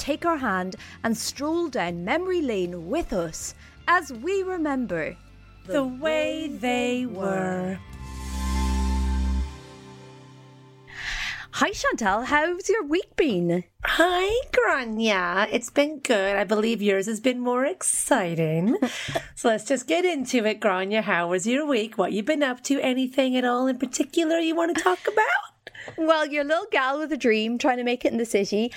take our hand and stroll down memory lane with us as we remember The way they were. Hi Chantal, how's your week been? Hi, Gráinne. It's been good. I believe yours has been more exciting. so let's just get into it, Gráinne. How was your week? What you been up to? Anything at all in particular you want to talk about? Well, your little gal with a dream trying to make it in the city.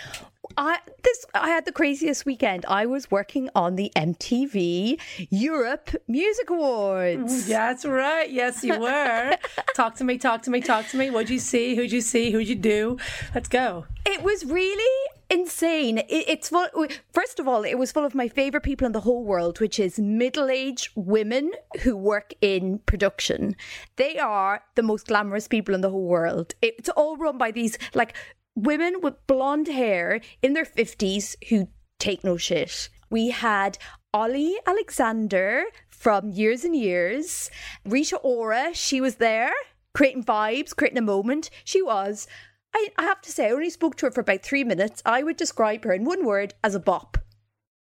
I this I had the craziest weekend. I was working on the MTV Europe Music Awards. That's right. Yes, you were. talk to me, talk to me, talk to me. What'd you see? Who'd you see? Who'd you do? Let's go. It was really insane. It, it's full, first of all, it was full of my favorite people in the whole world, which is middle-aged women who work in production. They are the most glamorous people in the whole world. It's all run by these like women with blonde hair in their 50s who take no shit. We had Olly Alexander from Years and Years, Rita Ora, she was there creating vibes, creating a moment. She was. I, I have to say, I only spoke to her for about three minutes. I would describe her in one word as a bop.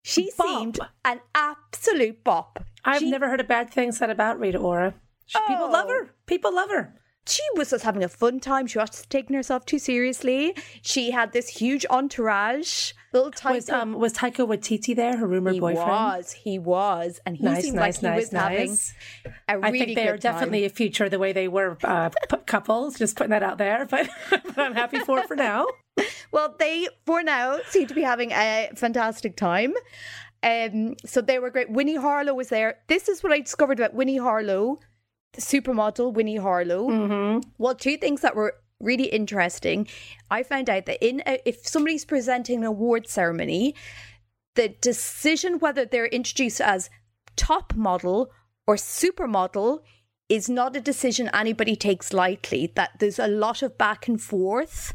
She Bop. seemed an absolute bop. I've She- never heard a bad thing said about Rita Ora. She- People oh. love Oh. her. People love her. She was just having a fun time. She wasn't taking herself too seriously. She had this huge entourage. Little Taika. Was um was Taika Waititi there, her rumored he boyfriend? He was, he was, and he Nice, seemed nice, like he nice, was having nice. a I really think they are definitely a future the way they were uh, couples. Just putting that out there, but, but I'm happy for it for now. Well, they for now seem to be having a fantastic time. Um, so they were great. Winnie Harlow was there. This is what I discovered about Winnie Harlow, supermodel Winnie Harlow. Mm-hmm. Well, two things that were really interesting. I found out that in a, if somebody's presenting an award ceremony, the decision whether they're introduced as top model or supermodel is not a decision anybody takes lightly. That there's a lot of back and forth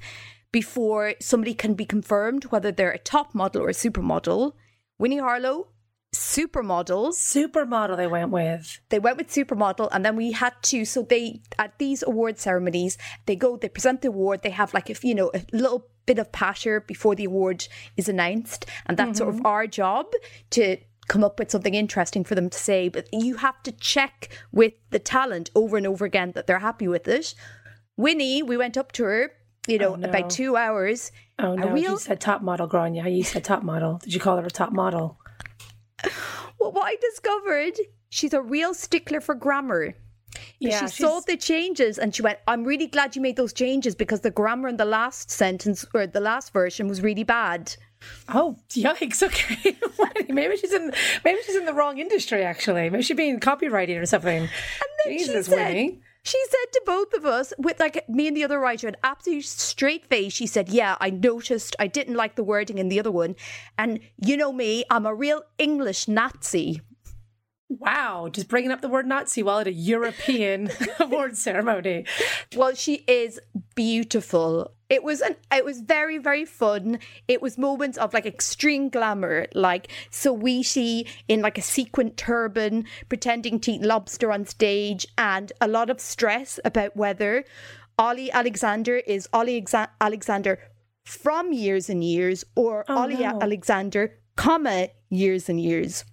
before somebody can be confirmed whether they're a top model or a supermodel. Winnie Harlow, supermodels. Supermodel they went with. They went with supermodel, and then we had to. So they at these award ceremonies, they go, they present the award. They have like if you know a little bit of patter before the award is announced, and that's mm-hmm. sort of our job to come up with something interesting for them to say. But you have to check with the talent over and over again that they're happy with it. Winnie, we went up to her you know, oh, no. about two hours. Oh no! You said top model, Gráinne. You said top model. Did you call her a top model? well, what I discovered, she's a real stickler for grammar. Yeah, she she's... saw the changes and she went, I'm really glad you made those changes because the grammar in the last sentence or the last version was really bad. Oh, yikes. Okay. maybe she's in maybe she's in the wrong industry actually. Maybe she's being copywriting or something. And then Jesus, she said, Winnie. She said to both of us, with like me and the other writer, an absolute straight face, she said, Yeah, I noticed I didn't like the wording in the other one. And you know me, I'm a real English Nazi. Wow, just bringing up the word Nazi while at a European award ceremony. Well, she is beautiful. It was an it was very very fun. It was moments of like extreme glamour, like Saweetie in like a sequin turban pretending to eat lobster on stage, and a lot of stress about whether Olly Alexander is Olly Exa- Alexander from years and years or oh, Olly no. Alexander, comma years and years.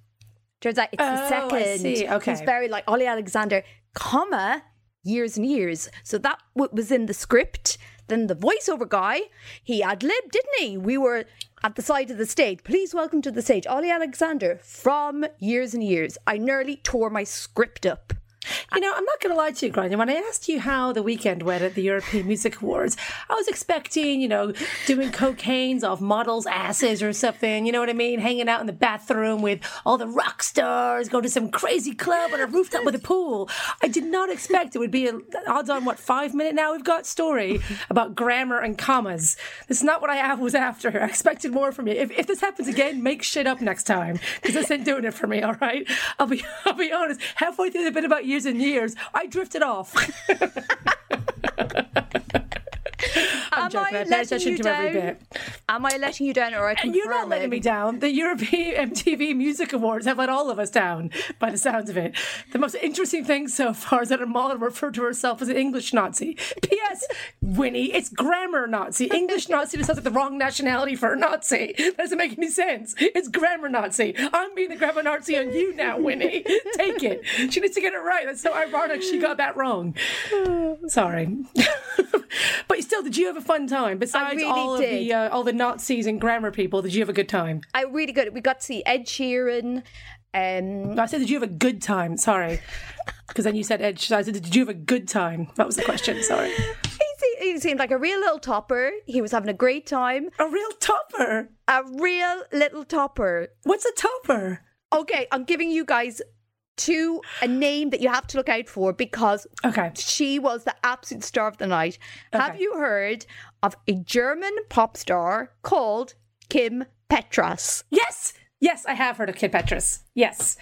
Turns out it's the oh, second. Okay. He's very like Olly Alexander, comma, years and years. So that was in the script. Then the voiceover guy, he ad libbed, didn't he? We were at the side of the stage. Please welcome to the stage, Olly Alexander from Years and Years. I nearly tore my script up. You know, I'm not going to lie to you, Gráinne. When I asked you how the weekend went at the European Music Awards, I was expecting, you know, doing cocaines off models' asses or something. You know what I mean? Hanging out in the bathroom with all the rock stars, go to some crazy club on a rooftop with a pool. I did not expect it would be a, odds on what five minute now we've got story about grammar and commas. That's not what I was after. I expected more from you. If, if this happens again, make shit up next time because this ain't doing it for me. All right, I'll be I'll be honest. Halfway through the bit about years and years, I drifted off. I'm Am joking. I, I pay attention to down? every bit. Am I letting you down, or I You're not letting it? me down. The European MTV Music Awards have let all of us down, by the sounds of it. The most interesting thing so far is that a model referred to herself as an English Nazi. P.S. Winnie, it's grammar Nazi. English Nazi just sounds like the wrong nationality for a Nazi. That doesn't make any sense. It's grammar Nazi. I'm being the grammar Nazi on you now, Winnie. Take it. She needs to get it right. That's so ironic. She got that wrong. Sorry. but still, did you have a fun time? Besides really all did. of the uh, all the Nazis and grammar people, did you have a good time? I really good. We got to see Ed Sheeran. Um, I said, did you have a good time? Sorry, because then you said Ed. I said, did you have a good time? That was the question. Sorry. he seemed like a real little topper. He was having a great time. A real topper. A real little topper. What's a topper? Okay, I'm giving you guys to a name that you have to look out for because okay. she was the absolute star of the night. Okay. Have you heard of a German pop star called Kim Petras? Yes, yes, I have heard of Kim Petras. Yes.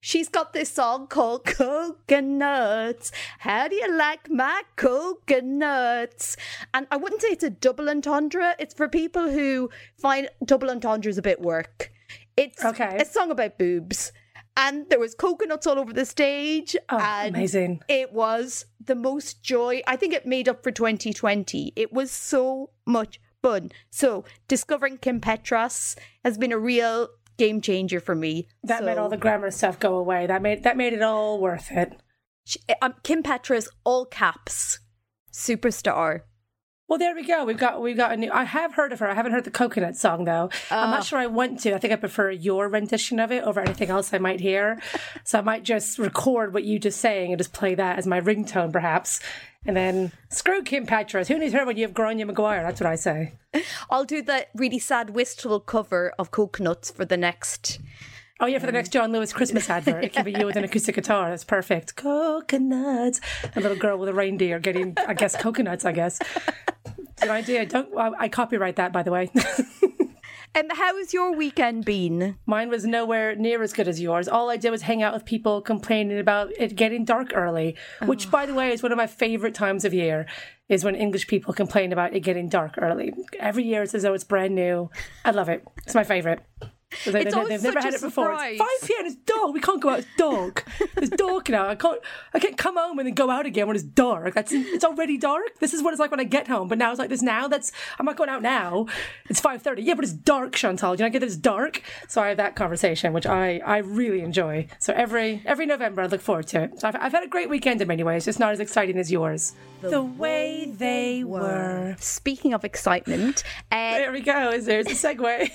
She's got this song called Coconuts. How do you like my coconuts? And I wouldn't say it's a double entendre. It's for people who find double entendres a bit work. It's okay. a song about boobs and there was coconuts all over the stage. Oh, and amazing. it was the most joy. I think it made up for 2020 it was so much fun. So discovering kim petras has been a real game changer for me. That so, made all the grammar stuff go away. That made that made it all worth it. She, um, kim petras all caps. Superstar well, there we go. We've got we've got a new. I have heard of her. I haven't heard the coconut song though. I'm not ah. sure I want to. I think I prefer your rendition of it over anything else I might hear. so I might just record what you just saying and just play that as my ringtone, perhaps. And then screw Kim Petras. Who needs her when you have Gráinne Maguire? That's what I say. I'll do that really sad, wistful cover of Coconuts for the next Oh yeah, for the next John Lewis Christmas advert, it can be you with an acoustic guitar. That's perfect. Coconuts. A little girl with a reindeer getting, I guess, coconuts. I guess. Good idea. Don't. I copyright that, by the way. And how has your weekend been? Mine was nowhere near as good as yours. All I did was hang out with people complaining about it getting dark early, oh. which, by the way, is one of my favorite times of year. Is when English people complain about it getting dark early. Every year it's as though it's brand new. I love it. It's my favorite. They, they, It's they, always have never such a had it before. It's 5 p.m. It's dark. We can't go out. It's dark. It's dark now. I can't. I can't come home and then go out again when it's dark. That's it's already dark. This is what it's like when I get home. But now it's like this. Now that's I'm not going out now. It's 5:30. Yeah, but it's dark, Chantal. Do you not get that it's dark? So I have that conversation, which I I really enjoy. So every every November I look forward to it. So I've, I've had a great weekend in many ways. Just not as exciting as yours. The, way they were. Speaking of excitement, uh, There we go. Is there's a segue.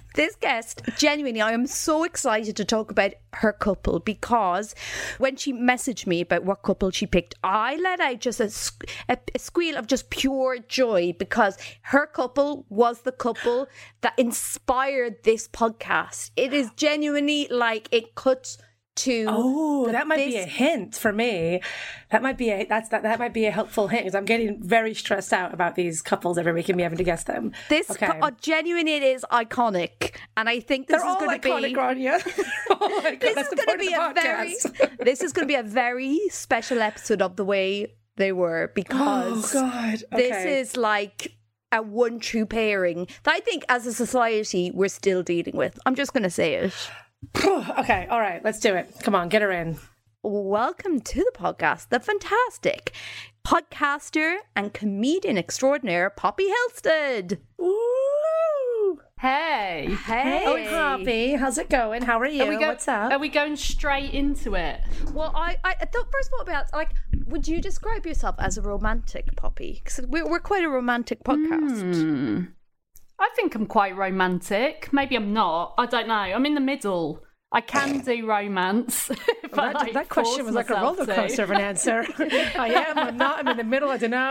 this guest, genuinely, I am so excited to talk about her couple because when she messaged me about what couple she picked, I let out just a, a, a squeal of just pure joy because her couple was the couple that inspired this podcast. It is genuinely like it cuts to. Oh, that might be a hint for me. That might be a that's that that might be a helpful hint because I'm getting very stressed out about these couples every week and me having to guess them. This okay. co- uh, genuinely it is iconic, and I think this They're is going to be. Oh God, this is going to be a very this is going to be a very special episode of the way they were because Oh because God! this is like a one true pairing that I think as a society we're still dealing with. I'm just going to say it. okay. All right, let's do it. Come on, get her in. Welcome to the podcast, the fantastic podcaster and comedian extraordinaire Poppy Hillstead. Woo! Hey. Hey, Oh, Poppy, how's it going? How are you? Are we, go- What's up? are we going straight into it? Well, I, I thought first of all about like, would you describe yourself as a romantic Poppy? Because we're, we're quite a romantic podcast. Hmm. I think I'm quite romantic. Maybe I'm not. I don't know. I'm in the middle. I can do romance. if that, like, that question force was like a myself roller coaster of an answer. I am. I'm not. I'm in the middle. I don't know.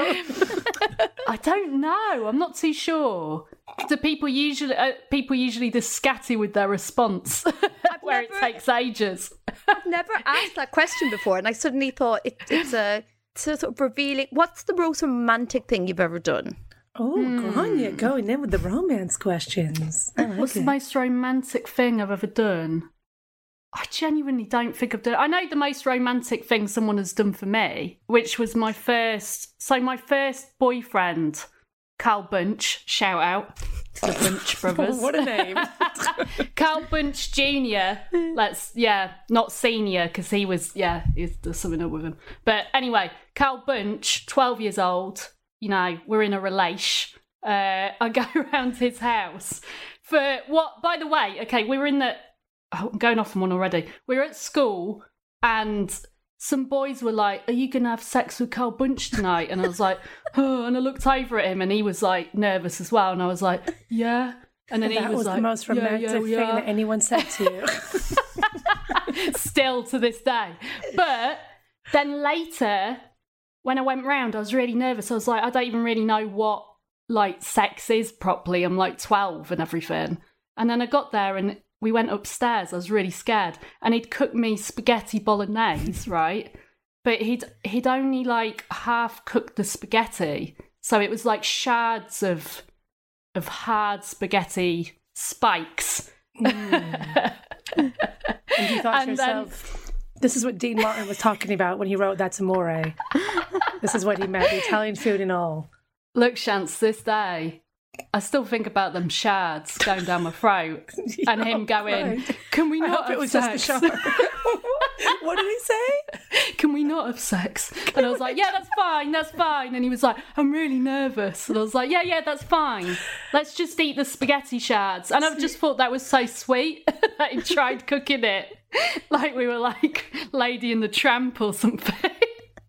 I don't know. I'm not too sure. Do people usually uh, people usually just scatter with their response, where it takes ages? I've never asked that question before, and I suddenly thought it, it's a it's a sort of revealing. What's the most romantic thing you've ever done? Oh, Gráinne, hmm. going in with the romance questions. Like What's it. the most romantic thing I've ever done? I genuinely don't think I've done. I know the most romantic thing someone has done for me, which was my first. So my first boyfriend, Carl Bunch. Shout out to the Bunch brothers. what a name. Carl Bunch Junior. Let's yeah, not senior because he was yeah, he's, there's something up with him. But anyway, Carl Bunch, twelve years old. You know, we're in a relation. Uh, I go around his house for what? By the way, okay, we were in the. Oh, I'm going off on one already. We were at school and. Some boys were like, "Are you gonna have sex with Carl Bunch tonight?" And I was like, "Oh," and I looked over at him, and he was like nervous as well. And I was like, "Yeah," and then he That was, was like, the most "Yeah, romantic yeah, we thing are." that anyone said to you. still to this day. But then later, when I went round, I was really nervous. I was like, I don't even really know what like sex is properly. I'm like 12 and everything. And then I got there and we went upstairs. I was really scared. And he'd cooked me spaghetti bolognese, right? But he'd he'd only like half cooked the spaghetti. So it was like shards of of hard spaghetti spikes. Mm. And you thought to And then- yourself, this is what Dean Martin was talking about when he wrote That's Amore. this is what he meant, the Italian food and all. Look, Chance, this day, I still think about them shards going down my throat and him going, right. Can we I not hope have it was sex? just the what did he say? Can we not have sex? And I was like, Yeah, that's fine, that's fine. And he was like, I'm really nervous. And I was like, Yeah, yeah, that's fine. Let's just eat the spaghetti shards. And I just thought that was so sweet that he tried cooking it like we were like Lady in the Tramp or something.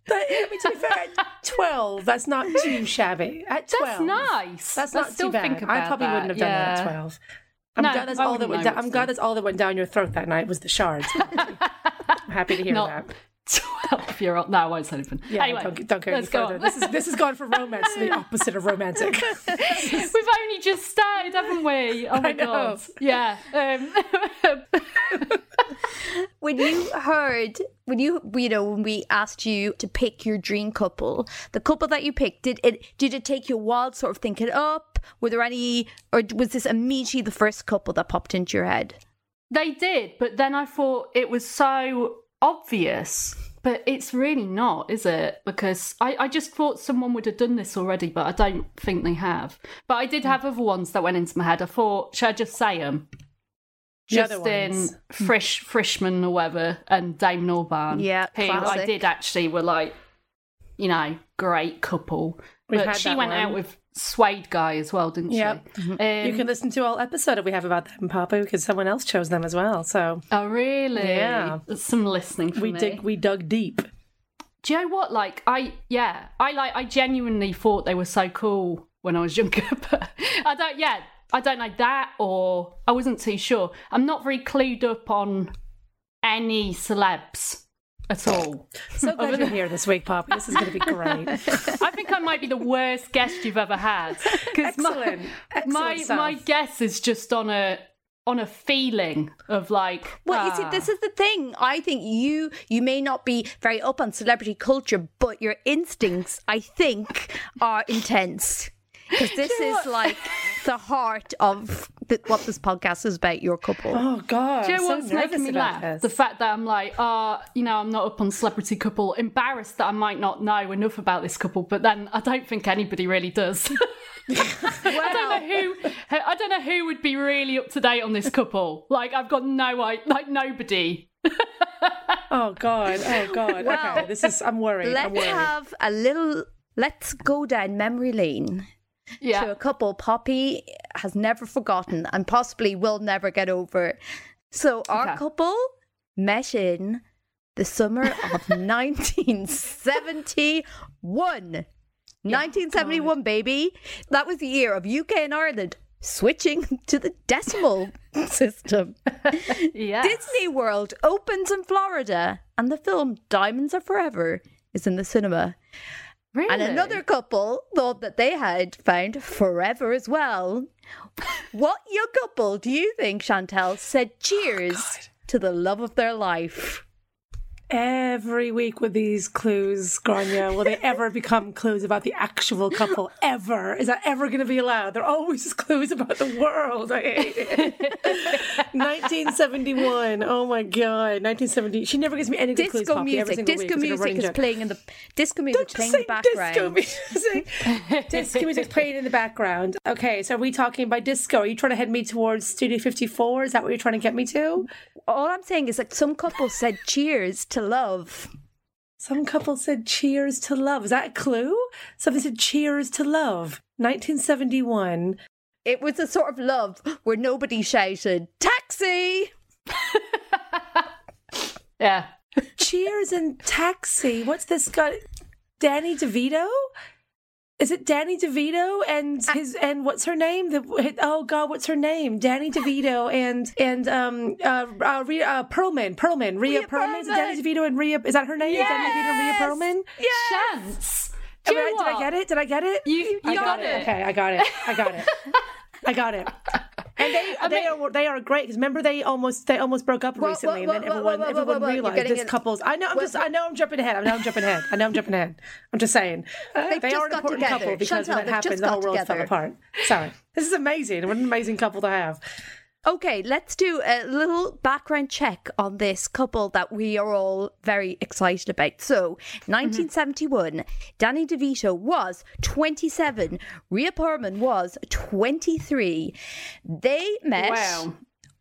But, to be fair, at 12, that's not too shabby. At 12. That's nice. That's not still too bad. I probably that, wouldn't have done that at 12. I'm No, glad that's all that went down, I'm glad that's all that went down your throat that night was the shards. I'm happy to hear Not that. 12 year old. No, I won't say anything. Yeah, anyway, don't, don't go any let's go further. on. This is this has gone from romance to the opposite of romantic. We've only just started, haven't we? Oh my god. Yeah. Um, When you heard, when you you know, when we asked you to pick your dream couple, the couple that you picked, did it did it take you a while to sort of think it up? Were there any, or was this immediately the first couple that popped into your head? they did, but then I thought it was so obvious. But it's really not, is it? Because I, I just thought someone would have done this already, but I don't think they have. But I did hmm. have other ones that went into my head. I thought, should I just say them? Justin. Frisch Frischmann or whatever and Damon Albarn. Yeah, who I did actually were like, you know, great couple. We've but she went one. out with Suede guy as well, didn't Yep. she? Um, you can listen to all episode if we have about them, Papa, because someone else chose them as well. So Oh really? Yeah. There's some listening we me. dig, we dug deep. Do you know what? Like, I yeah, I like. I genuinely thought they were so cool when I was younger, but I don't. Yeah, I don't know that, or I wasn't too sure. I'm not very clued up on any celebs at all. So glad you're here this week, Poppy. This is going to be great. I think I might be the worst guest you've ever had because my Excellent. my, my guess is just on a on a feeling of like. Well, you see, ah. this is the thing. I think you you may not be very up on celebrity culture, but your instincts, I think, are intense. Because this is like the heart of the, what this podcast is about. Your couple. Oh God! Do you know I'm what's so nervous making me about laugh? this. The fact that I'm like, uh, you know, I'm not up on celebrity couple, embarrassed that I might not know enough about this couple, but then I don't think anybody really does. I don't know who I don't know who would be really up to date on this couple. Like I've got no I like nobody. Oh God! Oh God! Well, okay, this is. I'm worried. I'm Let's worried. have a little. Let's go down memory lane to Yeah. a couple Poppy has never forgotten and possibly will never get over. So our Okay. couple met in the summer of 1971. 1971, baby. That was the year of UK and Ireland switching to the decimal system. Yeah. Disney World opens in Florida, and the film Diamonds Are Forever is in the cinema. Really? And another couple thought that they had found forever as well. What young couple do you think, Chantal, said oh, cheers to the love of their life? Every week with these clues, Gráinne, will they ever become clues about the actual couple? Ever? Is that ever going to be allowed? They're always just clues about the world. I hate it. 1971. Oh my God. 1970. She never gives me any good clues. Disco Poppy, every music. single Disco week. It's like music is playing in the disco music Don't playing say in the background. disco music. disco music's playing in the background. Okay, so are we talking by disco? Are you trying to head me towards Studio 54? Is that what you're trying to get me to? All I'm saying is like some couples said cheers to love. Some couple said cheers to love. Is that a clue? Somebody said cheers to love. 1971. It was a sort of love where nobody shouted taxi. Yeah. Cheers and taxi. What's this guy? Danny DeVito? Is it Danny DeVito and his and what's her name? The oh god, what's her name? Danny DeVito and and um uh, uh Rhea uh, Perlman Perlman Rhea, Rhea Perlman. It Danny DeVito and Rhea? Is that her name? Is Danny DeVito Rhea Yes! Perlman? Chance. Do I, did I get it? Did I get it? You, you I got, it. Okay, I got it. I got it. I got it. And they they are they are great because remember they almost they almost broke up recently whoa, and then whoa, everyone everyone realized this it- couple's I know I'm just I know I'm jumping ahead I know I'm jumping ahead I know I'm jumping ahead I'm just saying uh, They've just are an important together. couple because Chantal, when that happens the whole world fell apart. Sorry, this is amazing. What an amazing couple to have. Okay, let's do a little background check on this couple that we are all very excited about. So, mm-hmm. 1971, Danny DeVito was 27, Rhea Perlman was 23. They met Wow.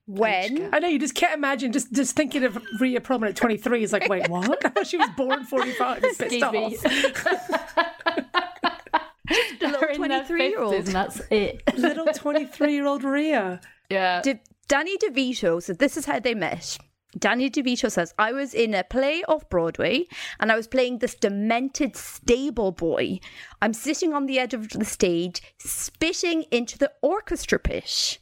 when I know you just can't imagine just just thinking of Rhea Perlman at 23 is like wait what? she was born 45. It's pissed Excuse me. off. the little They're in their 23 year old. and that's it. Little 23 year old Rhea. Yeah. De- Danny DeVito, so this is how they met. Danny DeVito says, I was in a play off Broadway and I was playing this demented stable boy. I'm sitting on the edge of the stage, spitting into the orchestra pit.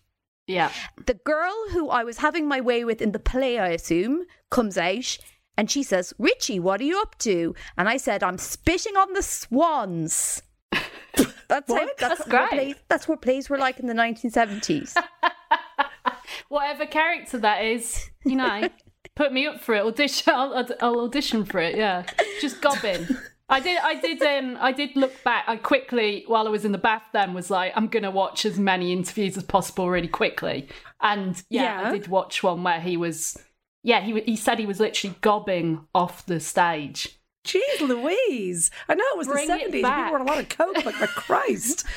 yeah. The girl who I was having my way with in the play, I assume, comes out and she says, Richie, what are you up to? And I said, I'm spitting on the swans. That's, how, that's, That's what great. plays, that's what plays were like in the 1970s. Whatever character that is, you know, put me up for it. Audition. I'll, I'll- audition for it. Yeah. Just gobbing. I did. I did. Um. I did look back. I quickly, while I was in the bath, then was like, I'm gonna watch as many interviews as possible really quickly. And yeah, Yeah. I did watch one where he was. Yeah, he he said he was literally gobbing off the stage. Jeez Louise. I know it was Bring the 70s. People were on a lot of coke. Like, Christ.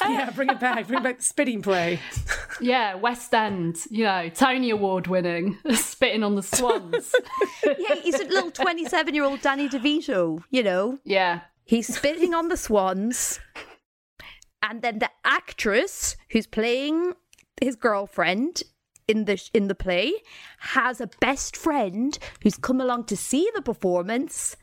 Yeah, bring it back. Bring back the spitting play. Yeah, West End, you know, Tony Award winning, spitting on the swans. yeah, he's a little 27 year old Danny DeVito, you know. yeah. He's spitting on the swans. And then the actress who's playing his girlfriend in the in the play has a best friend who's come along to see the performance.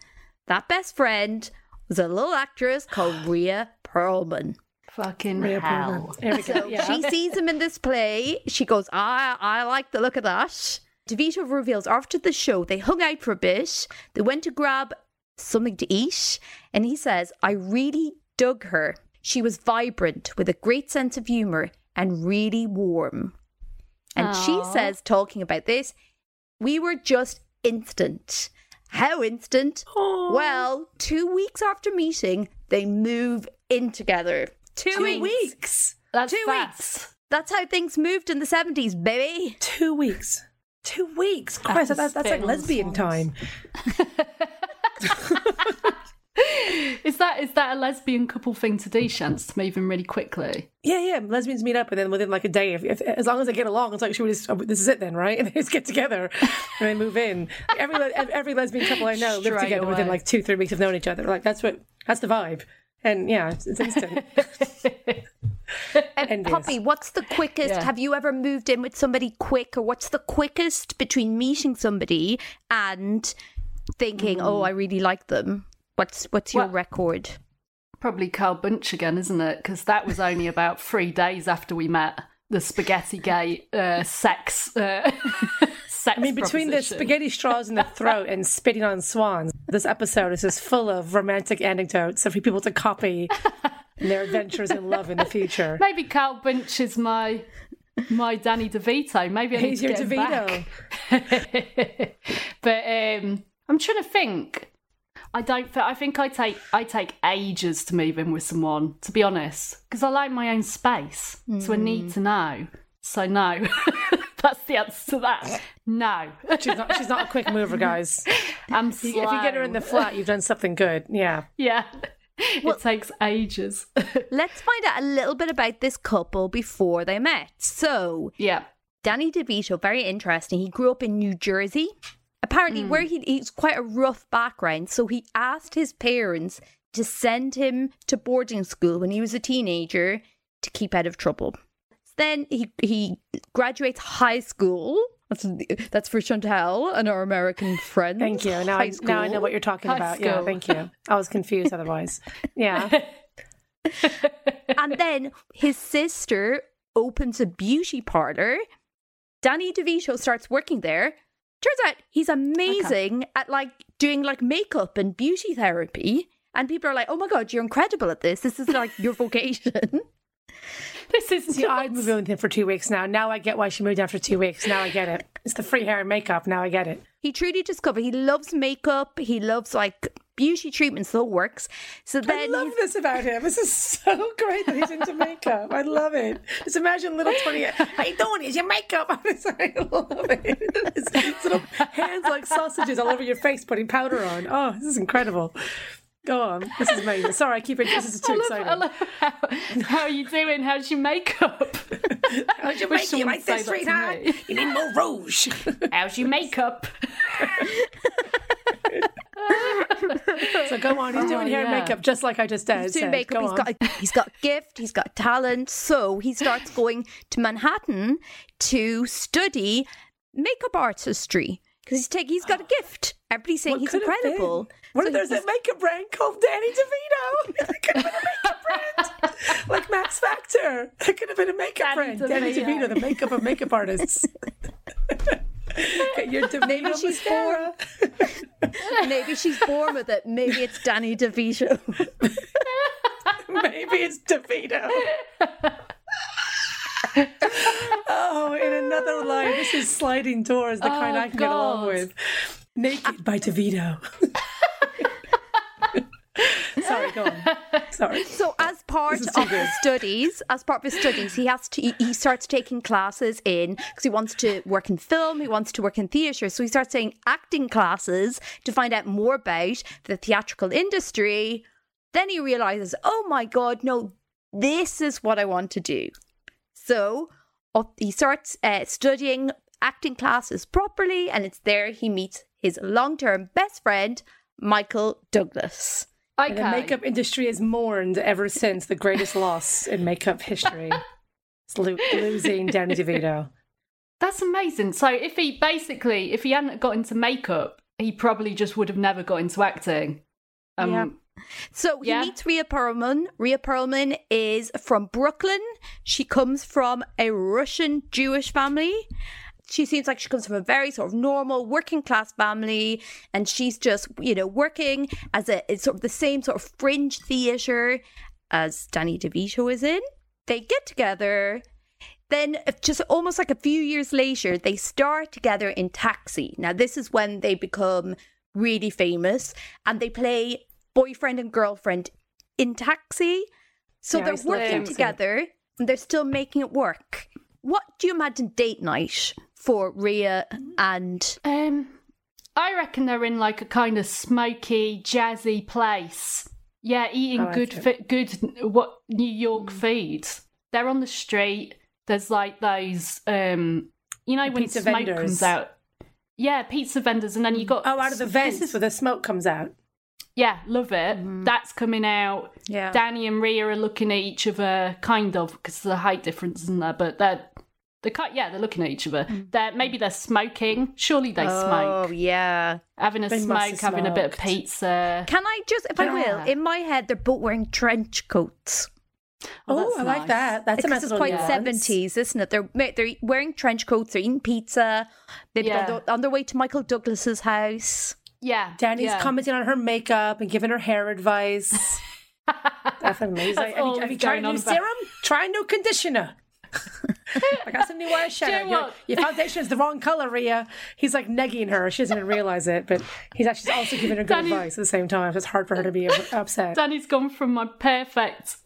That best friend was a little actress called Rhea Perlman. Fucking Rhea hell. Perlman. We go. So Yeah. she sees him in this play. She goes, I, I like the look of that. DeVito reveals after the show, they hung out for a bit. They went to grab something to eat. And he says, I really dug her. She was vibrant with a great sense of humor and really warm. And she says, talking about this, we were just instant. How instant? Aw. Well, two weeks after meeting, they move in together. Two, Two weeks. weeks. That's Two fast. weeks. That's how things moved in the 70s, baby. Two weeks. Two weeks. Christ, After that, that's like spitting on the lesbian time. Is that is that a lesbian couple thing to do, Chance, to move in really quickly? Yeah, yeah. Lesbians meet up, and then within like a day, if, if as long as they get along, it's like, should we just? This is it then, right? And they just get together and they move in. Every every lesbian couple I know live Straight together within like two, three weeks of knowing each other. Like that's what that's the vibe. And yeah, it's, it's instant. And Envious. Poppy, what's the quickest? Yeah. Have you ever moved in with somebody quick, or what's the quickest between meeting somebody and thinking, "Oh, I really like them"? What's what's your Well- record? Probably Carl Bunch again, isn't it? Because that was only about three days after we met. The Spaghetti Gate uh, sex. Uh, sex I mean, between the spaghetti straws in the throat and spitting on swans, this episode is just full of romantic anecdotes for people to copy in their adventures in love in the future. Maybe Carl Bunch is my my Danny DeVito. Maybe I need He's to your get DeVito. back. but um, I'm trying to think. I don't. I think I take I take ages to move in with someone. To be honest, because I like my own space, so I need to know. So no, that's the answer to that. No, She's not, she's not a quick mover, guys. I'm If you, if you get her in the flat, you've done something good. Yeah. yeah, it takes ages. Let's find out a little bit about this couple before they met. So, yeah, Danny DeVito, very interesting. He grew up in New Jersey. Apparently, hmm. where he he's quite a rough background, so he asked his parents to send him to boarding school when he was a teenager to keep out of trouble. Then he he graduates high school. That's that's for Chantal and our American friends. Thank you. Now, I, now I know what you're talking High about. Yeah, thank you. I was confused otherwise. Yeah. and then his sister opens a beauty parlor. Danny DeVito starts working there. Turns out he's amazing at like doing like makeup and beauty therapy. And people are like, oh my God, you're incredible at this. This is like your vocation. this is See, I've nuts. been with him for two weeks now. Now I get why she moved after two weeks. Now I get it. It's the free hair and makeup. Now I get it. he truly discovered he loves makeup. He loves like beauty treatments, that works. So then I love this about him. This is so great that he's into makeup. I love it. Just imagine little 20 How you doing? Is your makeup? I'm just, I love it. His little hands like sausages all over your face putting powder on. Oh, this is incredible. Go on. This is amazing. Sorry, I keep it. This is too I love, exciting. I love how, how are you doing? How's your makeup? How's your makeup? You like this, sweetheart? You need more rouge. How's your makeup? so go on. He's oh, doing hair and yeah. makeup just like I just did. He's doing said. makeup. Go He's on. got a, he's got gift. He's got talent. So he starts going to Manhattan to study makeup artistry because he's take, he's got a gift. Everybody's saying What he's could been? incredible. What So if there's he's- a makeup brand called Danny DeVito? That could have been a makeup brand. like Max Factor. That could have been a makeup Danny brand. Danny DeVito. DeVito, the makeup of makeup artists. Get your DeVito Maybe she's mascara. Maybe she's born with it. Maybe it's Danny DeVito. Maybe it's DeVito. oh, in another line, this is sliding doors, the kind Oh, I can get along with. Naked by DeVito. Sorry, go on. Sorry. So, as part This is too of his studies, as part of his studies, he has to. He, he starts taking classes in because he wants to work in film. He wants to work in theatre. So he starts taking acting classes to find out more about the theatrical industry. Then he realizes, oh my god, no, this is what I want to do. So he starts uh, studying acting classes properly, and it's there he meets his long term best friend, Michael Douglas. Okay. The makeup industry has mourned ever since the greatest loss in makeup history. It's lo- losing Danny DeVito. That's amazing. So if he basically, if he hadn't got into makeup, he probably just would have never got into acting. Um, Yeah. So he Yeah. meets Rhea Perlman. Rhea Perlman is from Brooklyn. She comes from a Russian Jewish family. She seems like she comes from a very sort of normal working class family, and she's just you know working as a it's sort of the same sort of fringe theater as Danny DeVito is in. They get together. Then, uh, just almost like a few years later, they star together in Taxi. Now, this is when they become really famous and they play boyfriend and girlfriend in Taxi. So Yeah, they're used to love working together and they're still making it work. What do you imagine date night for Rhea and Um, I reckon they're in like a kind of smoky, jazzy place. Yeah, eating I like good, fi- good what New York food. They're on the street. There's like those, um, you know, The when pizza smoke vendors. comes out. Yeah, pizza vendors, and then you got Oh, out of the this vents is- where the smoke comes out. yeah, love it. Mm-hmm. That's coming out. Yeah. Danny and Rhea are looking at each other, kind of, because the height difference isn't there, but they're. They can't, yeah, they're looking at each other. Mm. They're maybe they're smoking. Surely they Oh, smoke. Oh yeah. Having a They smoke, have having a bit of pizza. Can I just, if I will, in my head, they're both wearing trench coats. Oh, that's oh, I like that. That's a because it's quite Macedonian seventies, isn't it? They're they're wearing trench coats, they're eating pizza, maybe Yeah. on, their, on their way to Michael Douglas's house. Yeah. Danny's yeah. commenting on her makeup and giving her hair advice. That's amazing. That's have you, have you tried going new about. serum? Try new conditioner. I got some new eyeshadow. Do you Your, your foundation is the wrong color, Rhea. He's like negging her. She doesn't even realize it, but he's actually also giving her good Danny- advice at the same time. So it's hard for her to be upset. Danny's gone from my perfect.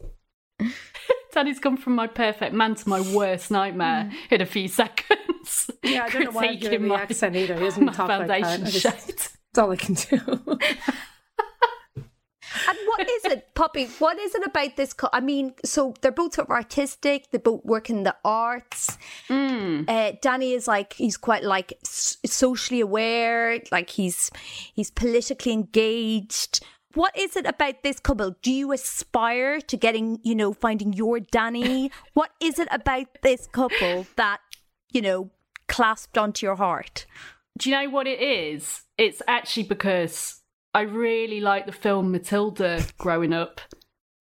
Danny's gone from my perfect man to my worst nightmare in a few seconds. yeah, I don't know why I'm giving the my- accent either. He doesn't talk like that. Foundation just- shade. That's all I can do. And what is it, Poppy? What is it about this? Co- I mean, so they're both sort of artistic. They both work in the arts. Uh, Danny is like he's quite like s- socially aware. Like he's he's politically engaged. What is it about this couple? Do you aspire to getting, you know, finding your Danny? what is it about this couple that, you know, clasped onto your heart? Do you know what it is? It's actually because I really liked the film Matilda growing up,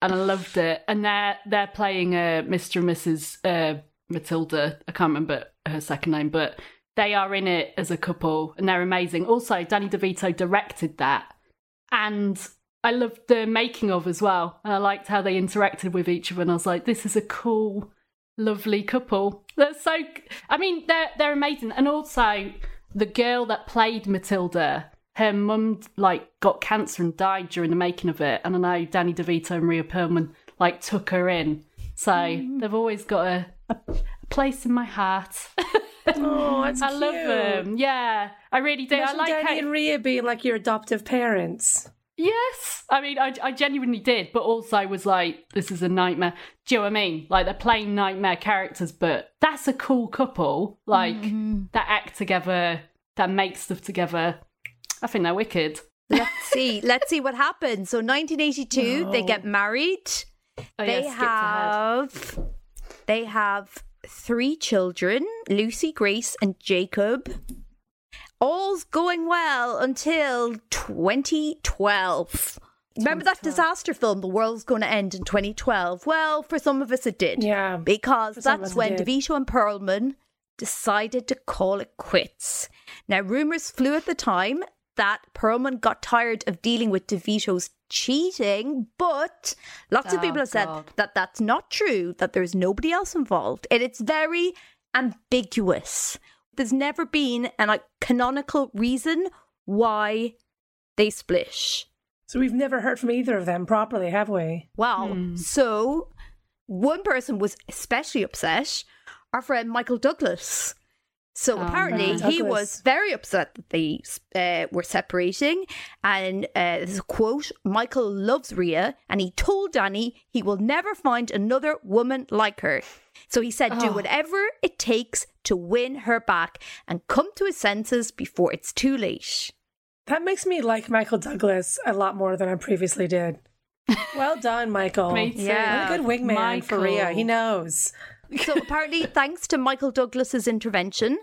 and I loved it. And they're they're playing uh, Mr. and Mrs. Uh, Matilda. I can't remember her second name, but they are in it as a couple, and they're amazing. Also, Danny DeVito directed that, and I loved the making of as well. And I liked how they interacted with each other. And I was like, this is a cool, lovely couple. They're so. I mean, they're they're amazing. And also, the girl that played Matilda, her mum like got cancer and died during the making of it. And I know Danny DeVito and Rhea Perlman like took her in. So mm. they've always got a, a, place in my heart. oh, that's I cute. love them. Yeah, I really do. I like Danny how, and Rhea being like your adoptive parents. Yes. I mean, I, I genuinely did, but also was like, this is a nightmare. Do you know what I mean? Like, they're playing nightmare characters, but that's a cool couple. Like, mm-hmm. that act together, that make stuff together. I think they're wicked. Let's see. Let's see what happens. So 1982, they oh. get married. Oh, yeah, they ahead. have they have three children lucy grace and jacob all's going well until 2012 remember that disaster film the world's going to end in 2012 well for some of us it did Yeah. because For some of that's when devito and perlman decided to call it quits now rumors flew at the time that Perlman got tired of dealing with DeVito's cheating, but lots of Oh, people have said God. that that's not true, that there's nobody else involved. And it's very ambiguous. There's never been a like, canonical reason why they split. So we've never heard from either of them properly, have we? Wow. Hmm. So one person was especially upset, our friend Michael Douglas. So Oh, apparently man. he was very upset that they uh, were separating. And uh, this is a quote Michael loves Rhea, and he told Danny he will never find another woman like her. So he said, do Oh. whatever it takes to win her back and come to his senses before it's too late. That makes me like Michael Douglas a lot more than I previously did. Well done, Michael. Yeah. What a good wingman for Rhea. Michael. He knows. So apparently, thanks to Michael Douglas's intervention,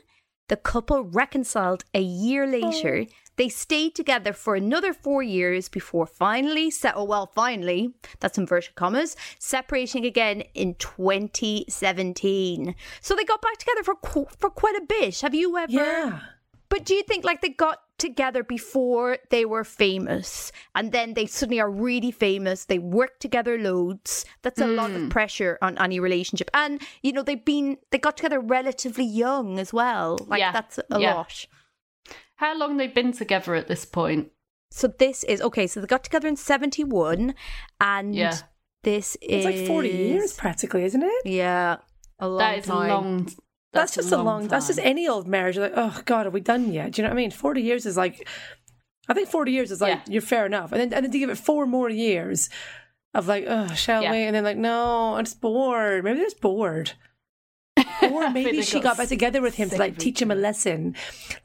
the couple reconciled a year later. Oh. They stayed together for another four years before finally, se- oh well, finally, that's inverted commas, separating again in 2017. So they got back together for qu- for quite a bit. Have you ever? Yeah. But do you think like they got together before they were famous and then they suddenly are really famous? They work together loads. That's a lot Hmm. of pressure on any relationship. And you know, they've been they got together relatively young as well. Like Yeah. that's a Yeah. lot. How long they've been together at this point? So this is okay, so they got together in 71 and Yeah. this It's is like 40 years practically, isn't it? Yeah. A long That is time. a long. That's, just a long, that's just any old marriage. Like, oh God, are we done yet? Do you know what I mean? 40 years is like, I think 40 years is like, Yeah. you're fair enough. And then, and then to give it four more years of like, oh, shall Yeah. we? And then like, no, I'm just bored. Maybe they're just bored. Or maybe she got back together with him to like teach him a lesson.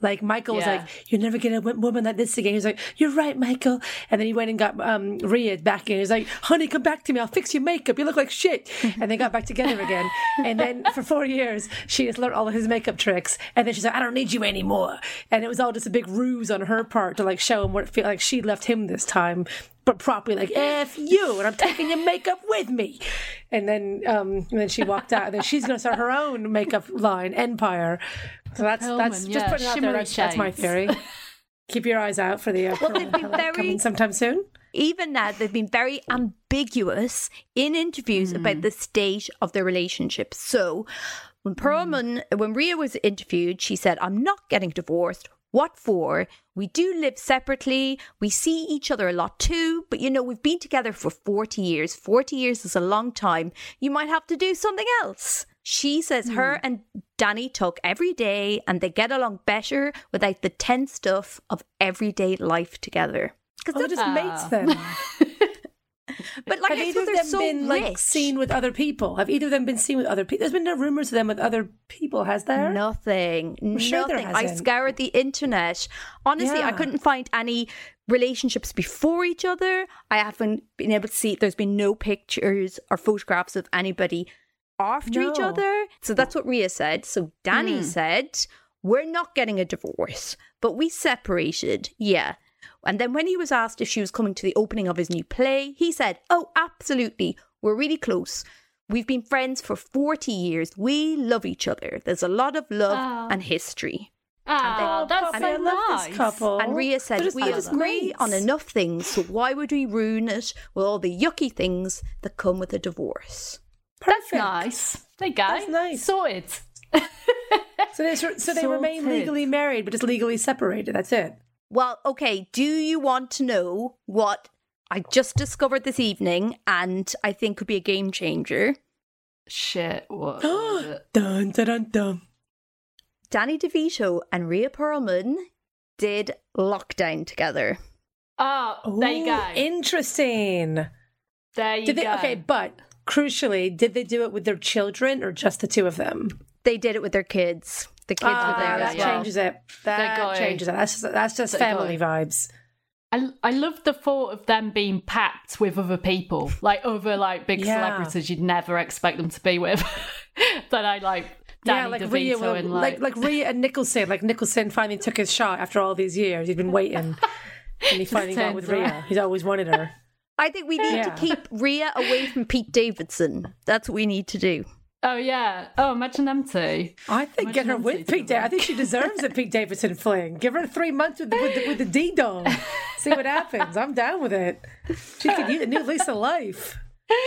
Like Michael was like, "You'll never get a w- woman like this again." He was like, "You're right, Michael." And then he went and got um, Rhea back in. He was like, "Honey, come back to me. I'll fix your makeup. You look like shit." And they got back together again. And then for four years, she just learned all of his makeup tricks. And then she's like, "I don't need you anymore." And it was all just a big ruse on her part to like show him what it feel like she left him this time. But properly, like "f you," and I'm taking your makeup with me. And then, um, and then she walked out. And then she's going to start her own makeup line, Empire. So that's Hellman, that's just yeah, putting it out there. That's, that's my theory. Keep your eyes out for the uh, Well, they've been very- coming sometime soon. even now they've been very ambiguous in interviews about the state of their relationship. So when Perlman, when Rhea was interviewed, she said, I'm not getting divorced. What for? We do live separately. We see each other a lot too, but you know, we've been together for 40 years. 40 years is a long time. You might have to do something else. She says her and Danny talk every day and they get along better without the tense stuff of everyday life together. Oh, they're just Ah. mates then. But like, Have either of them so been like seen with other people? Have either of them been seen with other people? There's been no rumors of them with other people, has there? Nothing. sure there nothing. I scoured the internet. Honestly, I couldn't find any relationships before each other. I haven't been able to see. There's been no pictures or photographs of anybody after each other. So that's what Rhea said. So Danny Hmm. said, "We're not getting a divorce, but we separated." Yeah. And then when he was asked if she was coming to the opening of his new play, he said, "Oh, absolutely. We're really close." We've been friends for 40 years. We love each other. There's a lot of love Oh. and history. Ah, that's Poppy, so I love nice. this couple. And Rhea said, We agree mates. on enough things, so why would we ruin it with all the yucky things that come with a divorce? That's nice. There you go. That's nice. Sorted. So they so they remain legally married, but just legally separated. That's it. Well, okay, do you want to know what I just discovered this evening and I think could be a game changer? Shit. What? dun dun dun dun. Danny DeVito and Rhea Perlman did lockdown together. oh, there you Ooh, go. Interesting. there you Did they? go. Okay, but crucially, did they do it with their children or just the two of them? They did it with their kids. The kids Ah, were there that as well. changes it. That going- changes it. That's just, that's just family going. vibes. I, I love the thought of them being packed with other people, like other like big Yeah. celebrities you'd never expect them to be with. that I like Danny yeah, like DeVito Rhea, well, and like like, like Rhea and Nicholson. Like Nicholson finally took his shot after all these years. He'd been waiting, and he finally got with turns Rhea. around. He's always wanted her. I think we need Yeah. to keep Rhea away from Pete Davidson. That's what we need to do. Oh yeah, oh imagine them two. I think get her Imagine with Pete. Da- I think she deserves a Pete Davidson fling. Give her three months with the, with the, with the D dong. See what happens. I'm down with it. She could use a new lease of life.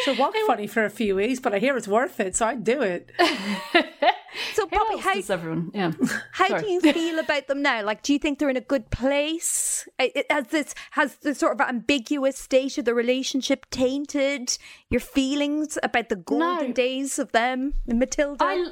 She'll walk funny for a few weeks, but I hear it's worth it, so I'd do it. So, else how, does everyone? Yeah. how Sorry. do you feel about them now? Like, do you think they're in a good place? It- Has this has the sort of ambiguous state of the relationship tainted your feelings about the golden No. days of them, and Matilda? I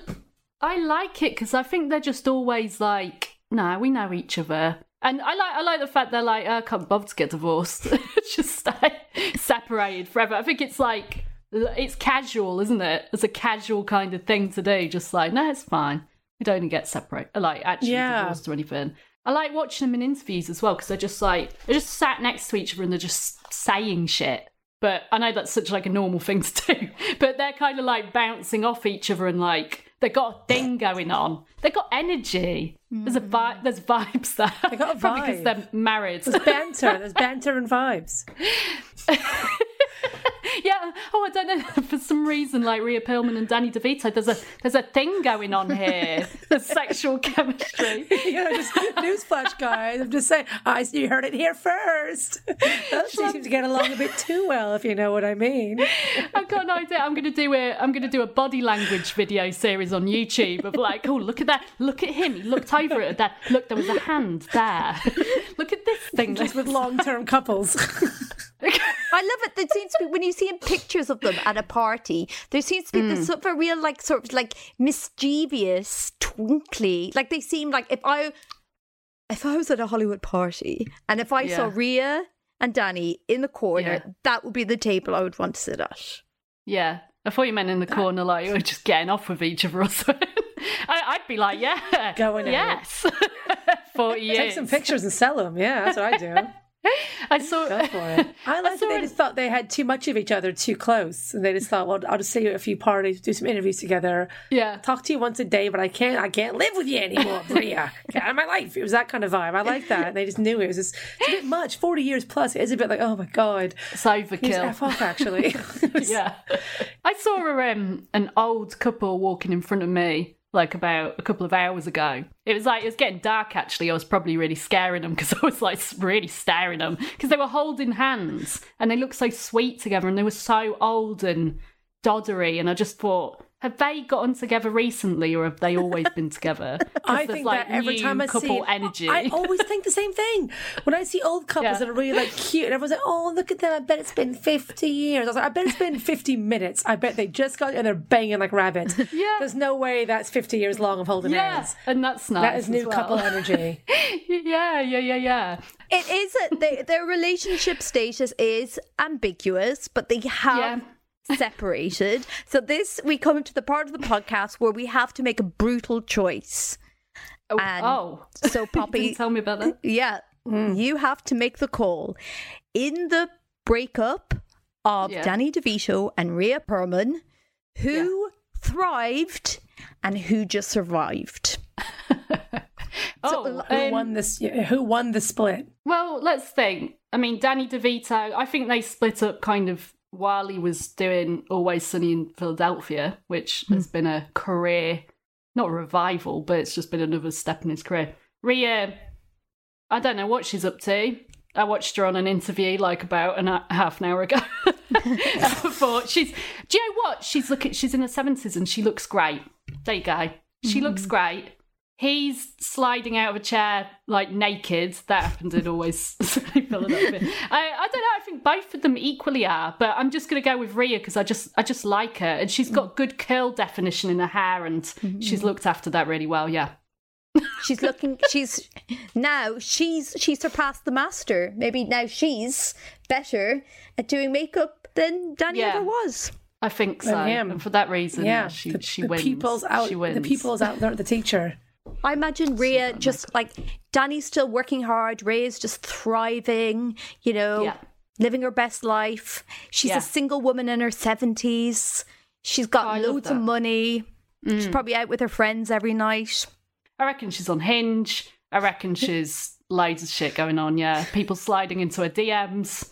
I like it because I think they're just always like, nah, we know each other. And I like I like the fact they're like, oh, I can't bother to get divorced. just stay separated forever. I think it's like it's casual, isn't it? It's a casual kind of thing to do. Just like, no, it's fine. We don't even get separated, like actually Yeah. divorced or anything. I like watching them in interviews as well because they're just like they're just sat next to each other and they're just saying shit. But I know that's such like a normal thing to do. But they're kind of like bouncing off each other and like they got a thing going on. They got energy. There's a mm. vibe. There's vibes there. They got a Probably because vibe. they're married. There's banter. There's banter and vibes. yeah. Oh, I don't know. For some reason, like Rhea Perlman and Danny DeVito, there's a there's a thing going on here. There's sexual chemistry. you know, just newsflash, guys. I'm just saying. I you heard it here first. Two seem to get along a bit too well, if you know what I mean. I've got an idea. I'm gonna do a I'm gonna do a body language video series on YouTube of like, oh look at that, look at him. He looked over at that. Look, there was a hand there. look at this thing. Just with long-term couples. I love it. There seems to be when you see in pictures of them at a party, there seems to be this mm. sort of a real like sort of like mischievous, twinkly. Like they seem like if I if I was at a Hollywood party and if I saw Yeah. Rhea and Danny in the corner, Yeah. that would be the table I would want to sit at. Yeah. I thought you meant in the corner, like you were just getting off with each other or something. I, I'd be like, yeah, Going yes. Forty years. Take some pictures and sell them. Yeah, that's what I do. I saw. Go for it. I like saw that they just thought they had too much of each other too close, and they just thought, well, I'll just see you at a few parties, do some interviews together, Yeah. talk to you once a day, but I can't, I can't live with you anymore, Bria. Get out of my life. It was that kind of vibe. I like that. And they just knew it was just it's a bit much. Forty years plus, it is a bit like, oh my god, It's He's overkill. f off actually. yeah. I saw a, um, an old couple walking in front of me like about a couple of hours ago. It was like it was getting dark actually. I was probably really scaring them because I was like really staring them because they were holding hands and they looked so sweet together and they were so old and doddery and I just thought have they gotten together recently or have they always been together? I think like, that every time I couple see energy. I always think the same thing. When I see old couples Yeah. that are really like cute, and everyone's like, "Oh, look at them! I bet it's been fifty years." I was like, "I bet it's been fifty minutes. I bet they just got and they're banging like rabbits." Yeah. there's no way that's fifty years long of holding yeah, hands. and that's nice. That is as new well. couple energy. yeah, yeah, yeah, yeah. It is a, their, their relationship status is ambiguous, but they have separated. So this we come to the part of the podcast where we have to make a brutal choice. Oh, And oh. So You Poppy, didn't tell me about that. yeah, you have to make the call in the breakup of Yeah. Danny DeVito and Rhea Perlman, who thrived and who just survived. Oh, who um, won this? Who won the split? Well, let's think. I mean, Danny DeVito, I think they split up kind of while he was doing Always Sunny in Philadelphia, which hmm. has been a career, not a revival, but it's just been another step in his career. Rhea, I don't know what she's up to. I watched her on an interview like about an, a half an hour ago. I thought she's. Do you know what? She's looking. She's in her seventies and she looks great. There you go. She looks hmm. great. He's sliding out of a chair like naked. That happens in always Philadelphia. I, I don't know. I think both of them equally are, but I'm just going to go with Rhea because I just I just like her, and she's got good curl definition in her hair, and mm-hmm. she's looked after that really well. Yeah. She's looking. she's now she's she surpassed the master. Maybe now she's better at doing makeup than Danny Yeah. ever was. I think so, Than him. and for that reason, yeah, Yeah, she the, she the wins. people's out. She wins. The people's out there. The teacher. I imagine Rhea just like Danny's still working hard. Rhea's just thriving. You know, Yeah. living her best life. She's Yeah. a single woman in her seventies. She's got Oh, loads of that. Mm. money. She's probably out with her friends every night. I reckon she's on Hinge. I reckon she's loads of shit going on. Yeah, people sliding into her DMs.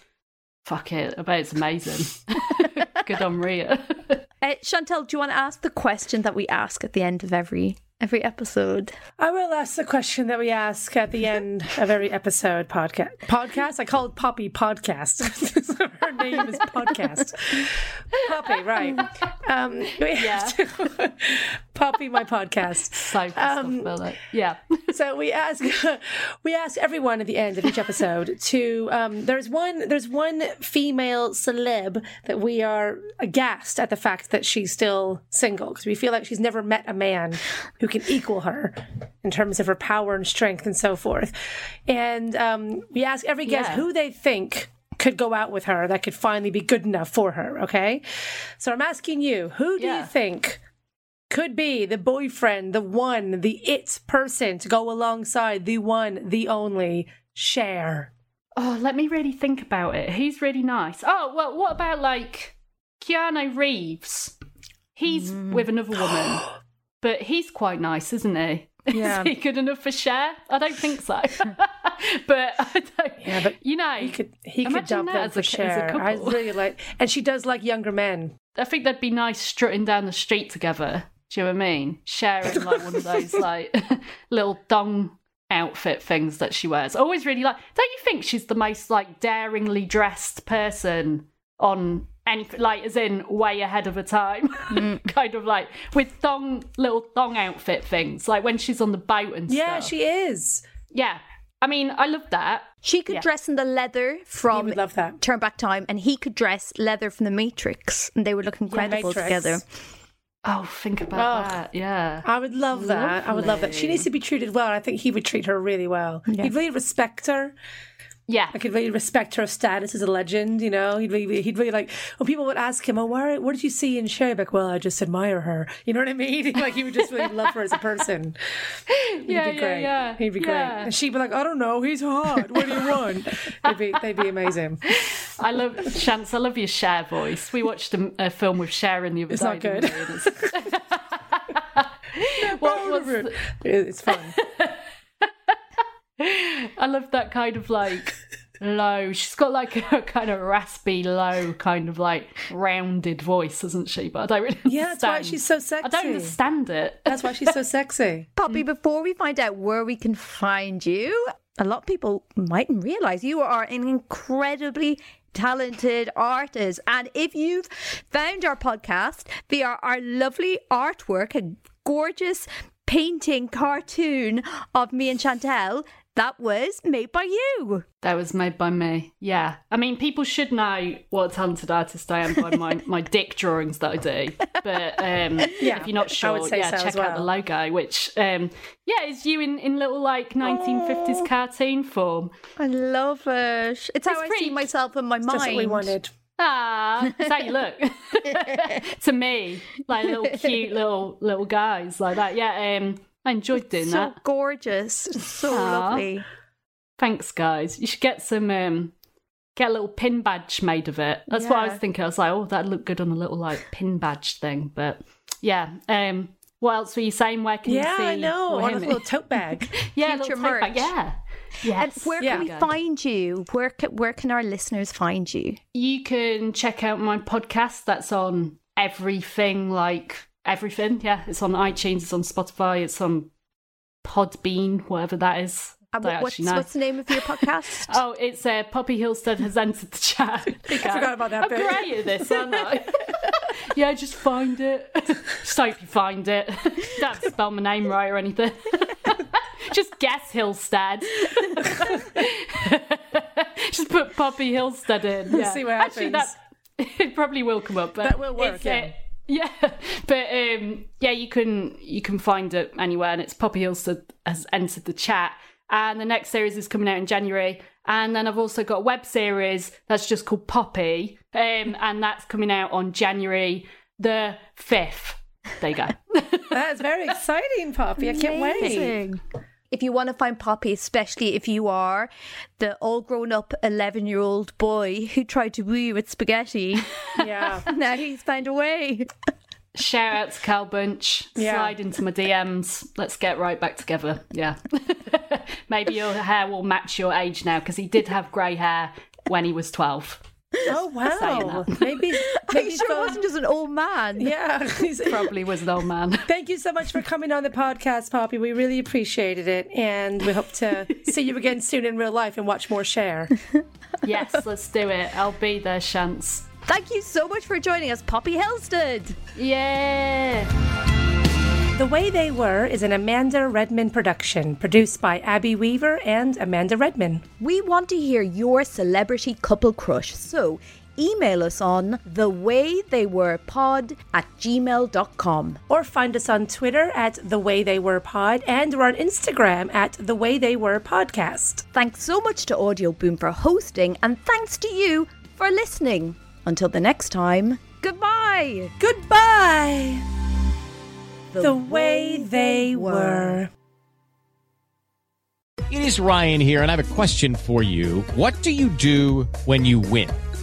Fuck it. I bet it's amazing. Good on Rhea. Uh, Chantal, do you want to ask the question that we ask at the end of every every episode. I will ask the question that we ask at the end of every episode podcast. Podcast? I call it Poppy Podcast. Her name is Podcast. Poppy, right. Um, we have to- Poppy, my podcast. So pissed Um, it. Yeah. So we ask we ask everyone at the end of each episode to um, there's one there's one female celeb that we are aghast at the fact that she's still single because we feel like she's never met a man who can equal her in terms of her power and strength and so forth. And um, we ask every guest Yeah. who they think could go out with her that could finally be good enough for her. Okay, so I'm asking you, who do you think? could be the boyfriend, the one, the it person to go alongside the one, the only Cher? Oh, let me really think about it. He's really nice. Oh, well, what about like Keanu Reeves? He's Mm. with another woman, but he's quite nice, isn't he? Yeah. Is he good enough for Cher? I don't think so. but I don't. Yeah, but you know, He could he could jump that as for a- Cher. I really like, and she does like younger men. I think they'd be nice strutting down the street together. Do you know what I mean? Sharing like one of those like little dong outfit things that she wears. I always really like. Don't you think she's the most like daringly dressed person on anything? Like, as in way ahead of her time. Mm. kind of like with thong little thong outfit things. Like when she's on the boat and Yeah, stuff. she is. Yeah. I mean, I love that. She could Yeah. dress in the leather from would love that. Turn Back Time, and he could dress leather from the Matrix, and they would look incredible Matrix. together. Oh, think about Oh. that. Yeah. I would love that. I would love that. She needs to be treated well. I think he would treat her really well. He'd really respect her. Yeah. I could really respect her status as a legend. You know, he'd really, he'd really like when people would ask him, "Oh, why, what did you see in Cher?" Like, well, I just admire her. You know what I mean? Like he would just really love her as a person. He'd Yeah, be yeah, great. yeah. He'd be great. And she'd be like, "I don't know, he's hot. What do you want?" they'd be, they'd be amazing. I love Chance. I love your Cher voice. We watched a, a film with Sharon the other It's day. not didn't good. it's- what the- It's fun. I love that kind of like low. She's got like a kind of raspy, low, kind of like rounded voice, hasn't she? But I don't really. Yeah, that's why she's so sexy. I don't understand it. That's why she's so sexy. Poppy, mm. before we find out where we can find you, a lot of people mightn't realize you are an incredibly talented artist. And if you've found our podcast via our lovely artwork, a gorgeous painting cartoon of me and Chantal, that was made by you. That was made by me. Yeah. I mean, people should know what a talented artist I am by my, my dick drawings that I do. But um, Yeah, if you're not sure, yeah, so check out the logo, which, um, yeah, is you in, in little like 1950s cartoon form. I love it. It's how It's I see myself in my mind. That's what we wanted. Ah, that's how you look to me, like little cute little little guys like that. Yeah, um, I enjoyed doing So that. So gorgeous. So Aw. lovely. Thanks, guys. You should get some um, get a little pin badge made of it. That's what I was thinking. I was like, oh, that'd look good on a little like pin badge thing. But yeah, um, what else were you saying? Where can Yeah, you see? I know. On a little tote bag. yeah, future tote bag. merch. Yeah. And where Yeah. can we find you? Where can, where can our listeners find you? you can check out my podcast that's on everything like everything yeah it's on itunes it's on spotify it's on podbean whatever that is what- what's, what's the name of your podcast? oh it's uh, poppy hillstead has entered the chat I forgot about that i'm bit. great at this aren't i yeah just find it just hope you find it don't have to spell my name right or anything just guess hillstead just put poppy hillstead in yeah. See what actually happens. that it probably will come up but That will work, it's, yeah. uh, yeah, but um, yeah, you can you can find it anywhere, and it's Poppy Hillstead has entered the chat. And the next series is coming out in January, and then I've also got a web series that's just called Poppy, um, and that's coming out on January the fifth. There you go. That is very exciting, Poppy. I can't wait. Amazing. If you want to find Poppy, especially if you are the all grown up 11 year old boy who tried to woo you with spaghetti, Yeah. now he's found a way. Shout out to Cal Bunch. Yeah. Slide into my DMs. Let's get right back together. Yeah. Maybe your hair will match your age now because he did have grey hair when he was 12. Oh wow! Maybe, Are maybe you sure so- it wasn't just an old man? Yeah. Probably was an old man. Thank you so much for coming on the podcast, Poppy. We really appreciated it, and we hope to see you again soon in real life and watch more Cher. yes, let's do it. I'll be there, Chance. Thank you so much for joining us, Poppy Hillstead. Yeah. The Way They Were is an Amanda Redman production, produced by Abby Weaver and Amanda Redman. We want to hear your celebrity couple crush, so email us on thewaytheywerepod at gmail.com. Or find us on Twitter at The Way They Were Pod, and we're on Instagram at The Way They Were Podcast. Thanks so much to Audio Boom for hosting, and thanks to you for listening. Until the next time, goodbye. Goodbye! The Way They Were. It is Ryan here, and I have a question for you. What do you do when you win?